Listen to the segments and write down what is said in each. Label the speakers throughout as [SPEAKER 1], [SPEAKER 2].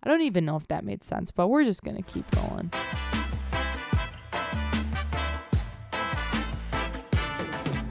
[SPEAKER 1] I don't even know if that made sense, but we're just going to keep going.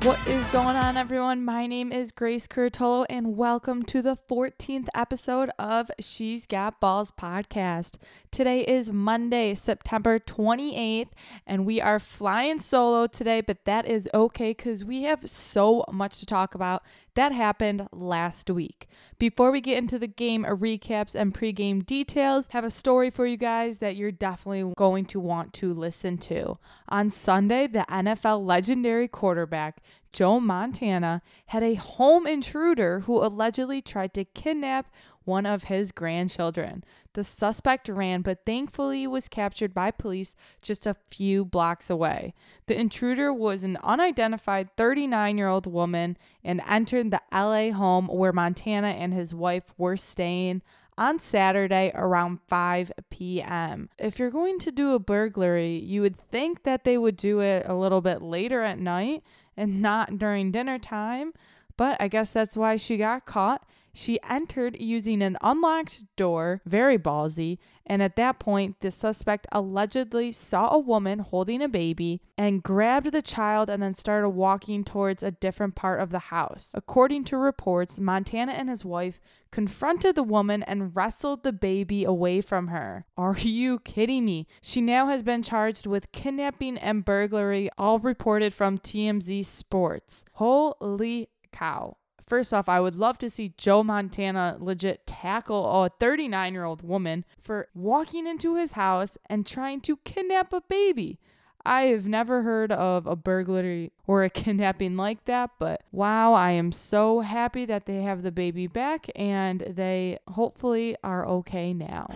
[SPEAKER 1] What is going on, everyone? My name is Grace Curtolo, and welcome to the 14th episode of She's Got Balls podcast. Today is Monday, September 28th, and we are flying solo today, but that is okay because we have so much to talk about that happened last week. Before we get into the game recaps and pregame details, have a story for you guys that you're definitely going to want to listen to. On Sunday, the NFL legendary quarterback Joe Montana had a home intruder who allegedly tried to kidnap one of his grandchildren. The suspect ran, but thankfully was captured by police just a few blocks away. The intruder was an unidentified 39 year old woman and entered the LA home where Montana and his wife were staying on Saturday around 5 p.m. If you're going to do a burglary, you would think that they would do it a little bit later at night and not during dinner time, but I guess that's why she got caught she entered using an unlocked door, very ballsy, and at that point, the suspect allegedly saw a woman holding a baby and grabbed the child and then started walking towards a different part of the house. According to reports, Montana and his wife confronted the woman and wrestled the baby away from her. Are you kidding me? She now has been charged with kidnapping and burglary, all reported from TMZ Sports. Holy cow. First off, I would love to see Joe Montana legit tackle a 39 year old woman for walking into his house and trying to kidnap a baby. I have never heard of a burglary or a kidnapping like that, but wow, I am so happy that they have the baby back and they hopefully are okay now.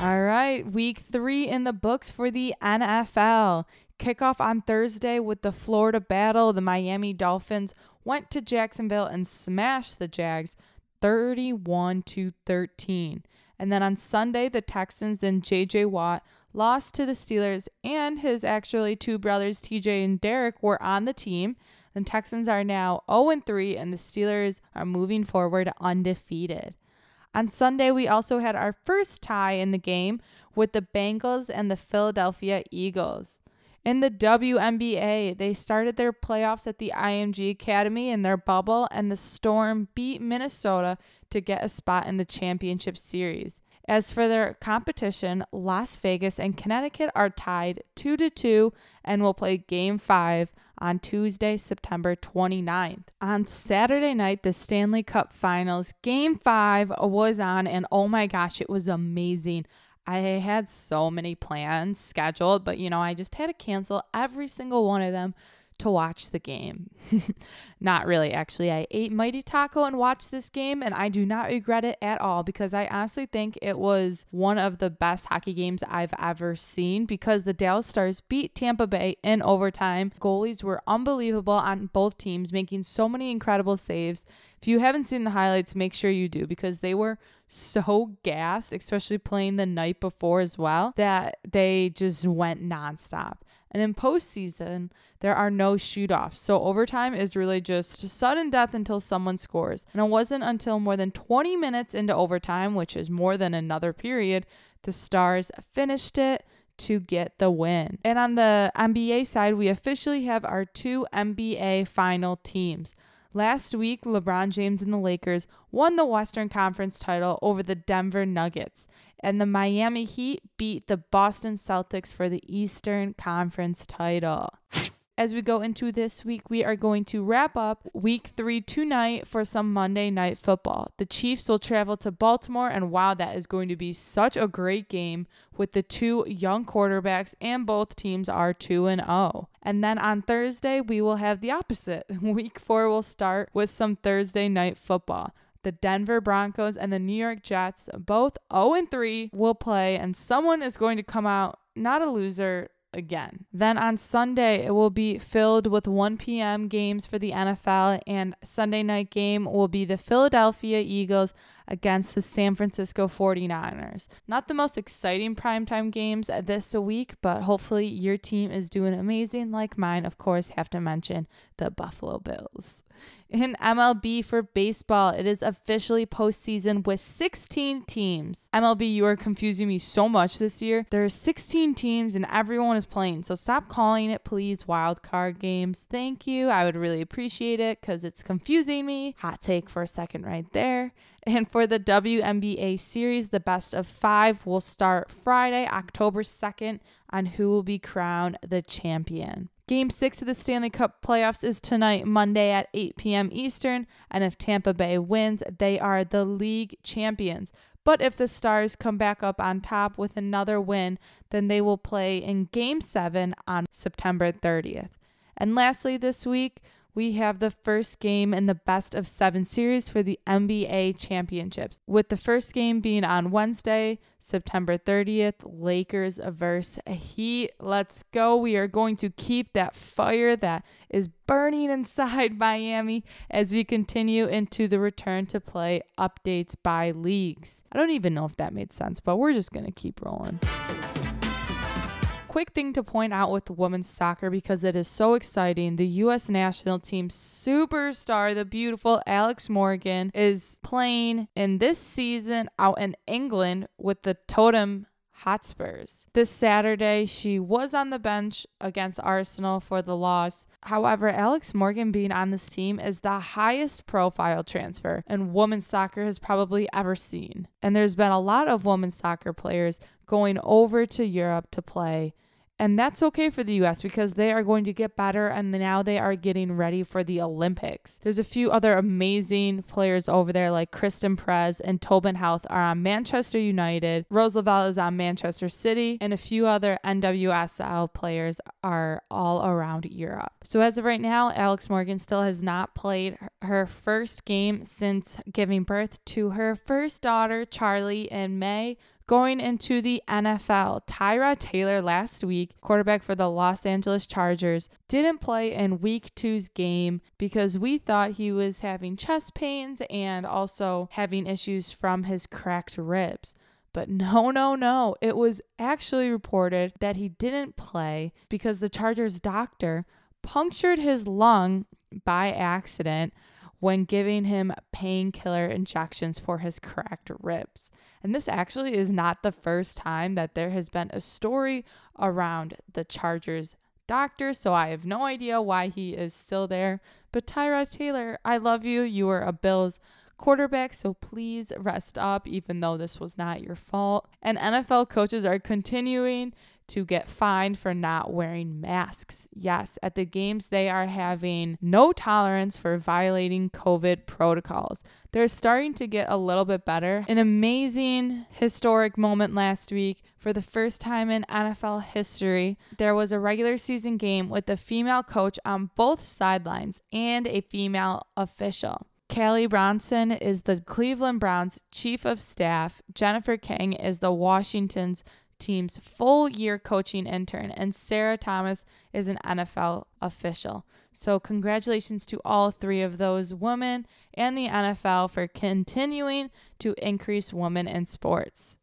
[SPEAKER 1] All right, week three in the books for the NFL. Kickoff on Thursday with the Florida battle. The Miami Dolphins went to Jacksonville and smashed the Jags 31 to 13. And then on Sunday, the Texans and JJ Watt lost to the Steelers, and his actually two brothers, TJ and Derek, were on the team. The Texans are now 0 3, and the Steelers are moving forward undefeated. On Sunday, we also had our first tie in the game with the Bengals and the Philadelphia Eagles. In the WNBA, they started their playoffs at the IMG Academy in their bubble, and the Storm beat Minnesota to get a spot in the championship series. As for their competition, Las Vegas and Connecticut are tied 2 to 2 and will play game 5 on Tuesday, September 29th. On Saturday night, the Stanley Cup Finals, game 5 was on and oh my gosh, it was amazing. I had so many plans scheduled, but you know, I just had to cancel every single one of them to watch the game. not really, actually. I ate Mighty Taco and watched this game, and I do not regret it at all because I honestly think it was one of the best hockey games I've ever seen because the Dallas Stars beat Tampa Bay in overtime. Goalies were unbelievable on both teams, making so many incredible saves. If you haven't seen the highlights, make sure you do because they were so gassed, especially playing the night before as well, that they just went nonstop. And in postseason, there are no shoot offs. So overtime is really just sudden death until someone scores. And it wasn't until more than 20 minutes into overtime, which is more than another period, the Stars finished it to get the win. And on the NBA side, we officially have our two NBA final teams. Last week, LeBron James and the Lakers won the Western Conference title over the Denver Nuggets, and the Miami Heat beat the Boston Celtics for the Eastern Conference title as we go into this week, we are going to wrap up week three tonight for some Monday night football. The Chiefs will travel to Baltimore, and wow, that is going to be such a great game with the two young quarterbacks, and both teams are 2 and 0. And then on Thursday, we will have the opposite. Week four will start with some Thursday night football the Denver Broncos and the New York Jets, both 0 3, will play, and someone is going to come out not a loser again. Then on Sunday, it will be filled with 1 p.m. games for the NFL, and Sunday night game will be the Philadelphia Eagles against the San Francisco 49ers. Not the most exciting primetime games this week, but hopefully your team is doing amazing like mine. Of course, have to mention the Buffalo Bills. In MLB for baseball, it is officially postseason with 16 teams. MLB, you are confusing me so much this year. There are 16 teams and everyone is playing. So stop calling it, please, wild card games. Thank you. I would really appreciate it because it's confusing me. Hot take for a second right there. And for the WNBA series, the best of five will start Friday, October 2nd, on who will be crowned the champion. Game six of the Stanley Cup playoffs is tonight, Monday at 8 p.m. Eastern. And if Tampa Bay wins, they are the league champions. But if the Stars come back up on top with another win, then they will play in Game 7 on September 30th. And lastly, this week, we have the first game in the best of seven series for the NBA championships, with the first game being on Wednesday, September 30th, Lakers versus Heat. Let's go. We are going to keep that fire that is burning inside Miami as we continue into the return to play updates by leagues. I don't even know if that made sense, but we're just going to keep rolling quick thing to point out with women's soccer because it is so exciting. The U.S. national team superstar, the beautiful Alex Morgan, is playing in this season out in England with the Tottenham Hotspurs. This Saturday, she was on the bench against Arsenal for the loss. However, Alex Morgan being on this team is the highest profile transfer and women's soccer has probably ever seen. And there's been a lot of women's soccer players going over to Europe to play and that's okay for the US because they are going to get better and now they are getting ready for the Olympics. There's a few other amazing players over there like Christen Press and Tobin Heath are on Manchester United. Rose Lavelle is on Manchester City and a few other NWSL players are all around Europe. So as of right now, Alex Morgan still has not played her first game since giving birth to her first daughter, Charlie, in May Going into the NFL, Tyrod Taylor last week, quarterback for the Los Angeles Chargers, didn't play in week two's game because we thought he was having chest pains and also having issues from his cracked ribs. But no, no, no. It was actually reported that he didn't play because the Chargers doctor punctured his lung by accident when giving him painkiller injections for his cracked ribs. And this actually is not the first time that there has been a story around the Chargers doctor, so I have no idea why he is still there. But Tyrod Taylor, I love you. You are a Bills quarterback, so please rest up, even though this was not your fault. And NFL coaches are continuing to get fined for not wearing masks. Yes, at the games, they are having no tolerance for violating COVID protocols. They're starting to get a little bit better. An amazing historic moment last week. For the first time in NFL history, there was a regular season game with a female coach on both sidelines and a female official. Callie Brownson is the Cleveland Browns chief of staff. Jennifer King is the Washington's team's full year coaching intern, and Sarah Thomas is an NFL official. So, congratulations to all three of those women and the NFL for continuing to increase women in sports.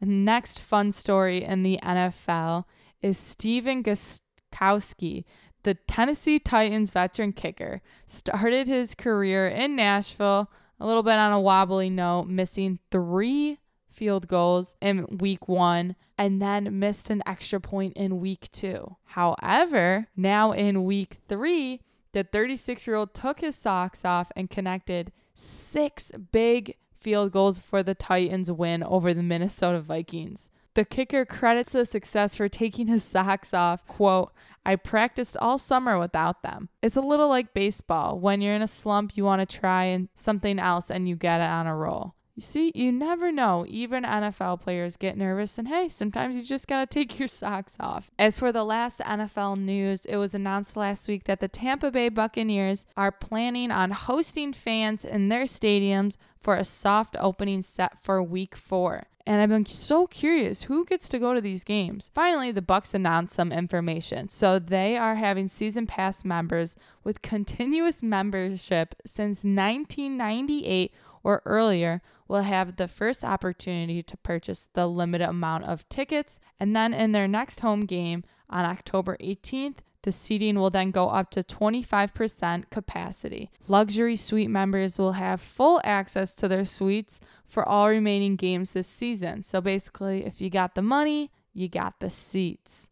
[SPEAKER 1] next fun story in the NFL is Stephen Gostkowski, the Tennessee Titans veteran kicker, started his career in Nashville a little bit on a wobbly note, missing three field goals in week one and then missed an extra point in week two. However, now in week three, the 36 year old took his socks off and connected six big field goals for the Titans' win over the Minnesota Vikings. The kicker credits the success for taking his socks off. Quote, I practiced all summer without them. It's a little like baseball. When you're in a slump, you want to try something else and you get it on a roll. You see, you never know. Even NFL players get nervous, and hey, sometimes you just gotta take your socks off. As for the last NFL news, it was announced last week that the Tampa Bay Buccaneers are planning on hosting fans in their stadiums for a soft opening set for week four. And I've been so curious who gets to go to these games. Finally, the Bucks announced some information. So they are having season pass members with continuous membership since 1998 or earlier will have the first opportunity to purchase the limited amount of tickets. And then in their next home game on October 18th, The seating will then go up to 25% capacity. Luxury suite members will have full access to their suites for all remaining games this season. So basically, if you got the money, you got the seats.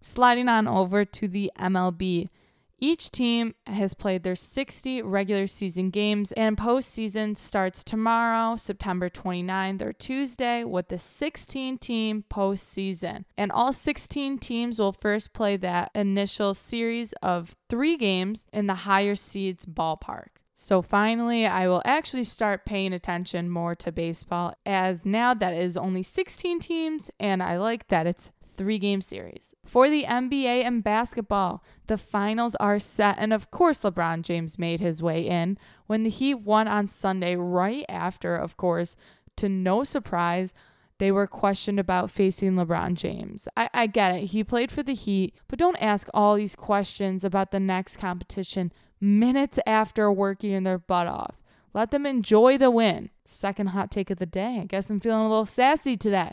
[SPEAKER 1] Sliding on over to the MLB. Each team has played their 60 regular season games, and postseason starts tomorrow, September 29th or Tuesday, with the 16 team postseason. And all 16 teams will first play that initial series of three games in the higher seeds ballpark. So finally, I will actually start paying attention more to baseball as now that is only 16 teams, and I like that it's three game series. For the NBA and basketball, the finals are set, and of course, LeBron James made his way in when the Heat won on Sunday, right after, of course, to no surprise, they were questioned about facing LeBron James. I, I get it. He played for the Heat, but don't ask all these questions about the next competition minutes after working their butt off. Let them enjoy the win. Second hot take of the day. I guess I'm feeling a little sassy today.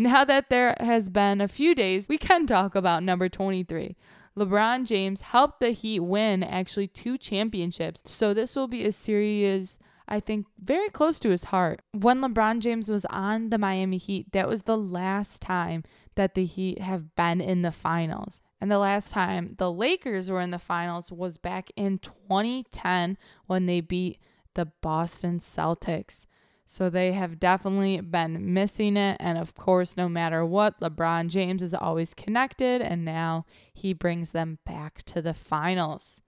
[SPEAKER 1] Now that there has been a few days, we can talk about number 23. LeBron James helped the Heat win actually two championships. So this will be a series I think very close to his heart. When LeBron James was on the Miami Heat, that was the last time that the Heat have been in the finals. And the last time the Lakers were in the finals was back in 2010 when they beat the Boston Celtics. So they have definitely been missing it. And of course, no matter what, LeBron James is always connected. And now he brings them back to the finals.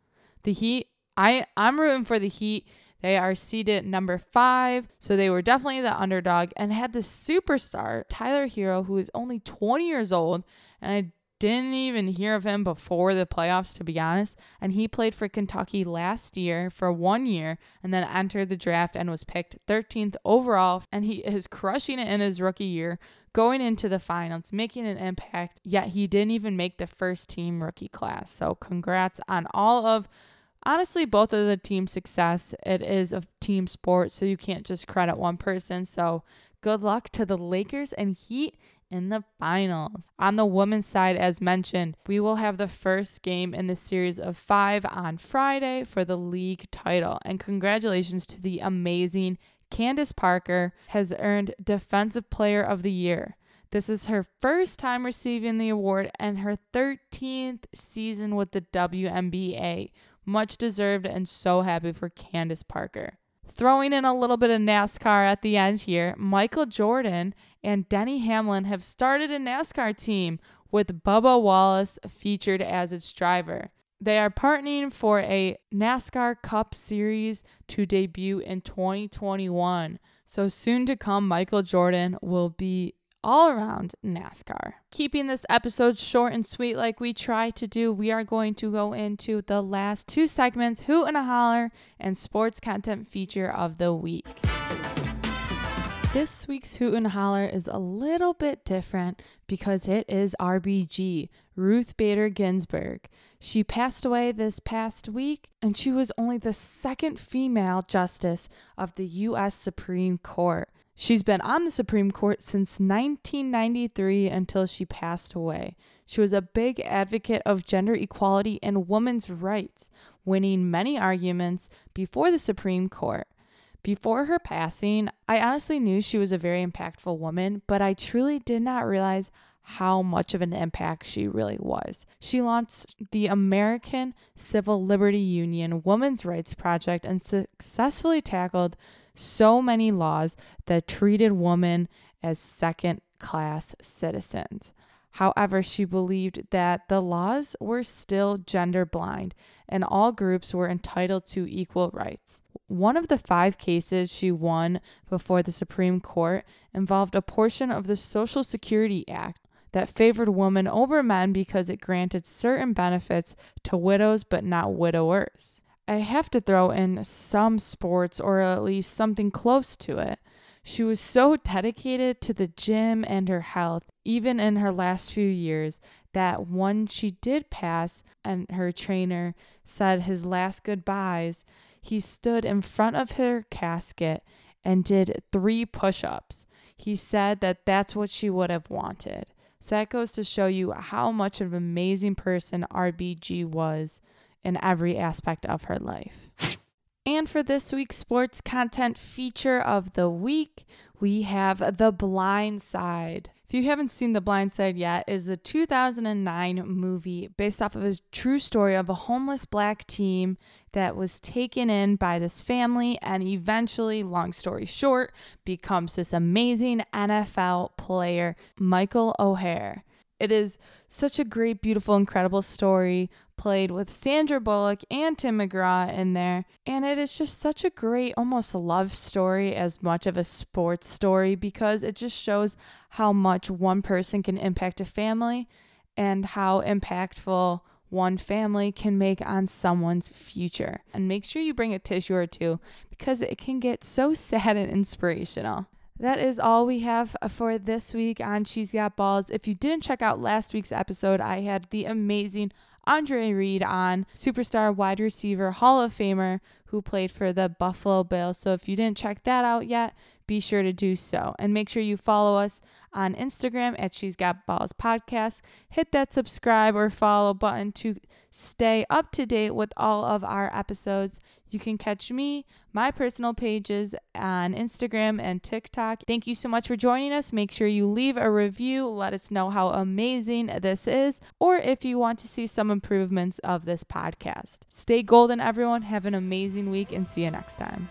[SPEAKER 1] The Heat, I, I'm rooting for the Heat. They are seated number five. So they were definitely the underdog and had the superstar, Tyler Herro, who is only 20 years old. And I didn't even hear of him before the playoffs, to be honest. And he played for Kentucky last year for one year and then entered the draft and was picked 13th overall. And he is crushing it in his rookie year, going into the finals, making an impact. Yet he didn't even make the first team rookie class. So congrats on all of honestly both of the team success it is a team sport so you can't just credit one person so good luck to the lakers and heat in the finals. On the women's side, as mentioned, we will have the first game in the series of five on Friday for the league title. And congratulations to the amazing Candace Parker has earned Defensive Player of the Year. This is her first time receiving the award and her 13th season with the WNBA. Much deserved and so happy for Candace Parker. Throwing in a little bit of NASCAR at the end here, Michael Jordan and Denny Hamlin have started a NASCAR team with Bubba Wallace featured as its driver. They are partnering for a NASCAR Cup Series to debut in 2021. So soon to come, Michael Jordan will be all around NASCAR. Keeping this episode short and sweet like we try to do, we are going to go into the last two segments Hoot and a Holler and Sports Content Feature of the Week. This week's Hoot and a Holler is a little bit different because it is RBG, Ruth Bader Ginsburg. She passed away this past week, and she was only the second female justice of the U.S. Supreme Court. She's been on the Supreme Court since 1993 until she passed away. She was a big advocate of gender equality and women's rights, winning many arguments before the Supreme Court. Before her passing, I honestly knew she was a very impactful woman, but I truly did not realize how much of an impact she really was. She launched the American Civil Liberty Union Women's Rights Project and successfully tackled so many laws that treated women as second class citizens. However, she believed that the laws were still gender blind and all groups were entitled to equal rights. One of the five cases she won before the Supreme Court involved a portion of the Social Security Act that favored women over men because it granted certain benefits to widows but not widowers. I have to throw in some sports or at least something close to it. She was so dedicated to the gym and her health, even in her last few years, that when she did pass and her trainer said his last goodbyes, he stood in front of her casket and did three push ups. He said that that's what she would have wanted. So that goes to show you how much of an amazing person RBG was in every aspect of her life. And for this week's sports content feature of the week, we have The Blind Side. If you haven't seen The Blind Side yet, is a 2009 movie based off of a true story of a homeless black teen that was taken in by this family and eventually, long story short, becomes this amazing NFL player, Michael Oher. It is such a great, beautiful, incredible story played with Sandra Bullock and Tim McGraw in there. And it is just such a great, almost love story as much of a sports story because it just shows how much one person can impact a family and how impactful one family can make on someone's future. And make sure you bring a tissue or two because it can get so sad and inspirational. That is all we have for this week on She's Got Balls. If you didn't check out last week's episode, I had the amazing Andre Reed on, superstar wide receiver, Hall of Famer, who played for the Buffalo Bills. So if you didn't check that out yet, be sure to do so. And make sure you follow us on Instagram at She's Got Balls Podcast. Hit that subscribe or follow button to stay up to date with all of our episodes. You can catch me, my personal pages on Instagram and TikTok. Thank you so much for joining us. Make sure you leave a review. Let us know how amazing this is, or if you want to see some improvements of this podcast. Stay golden, everyone. Have an amazing week and see you next time.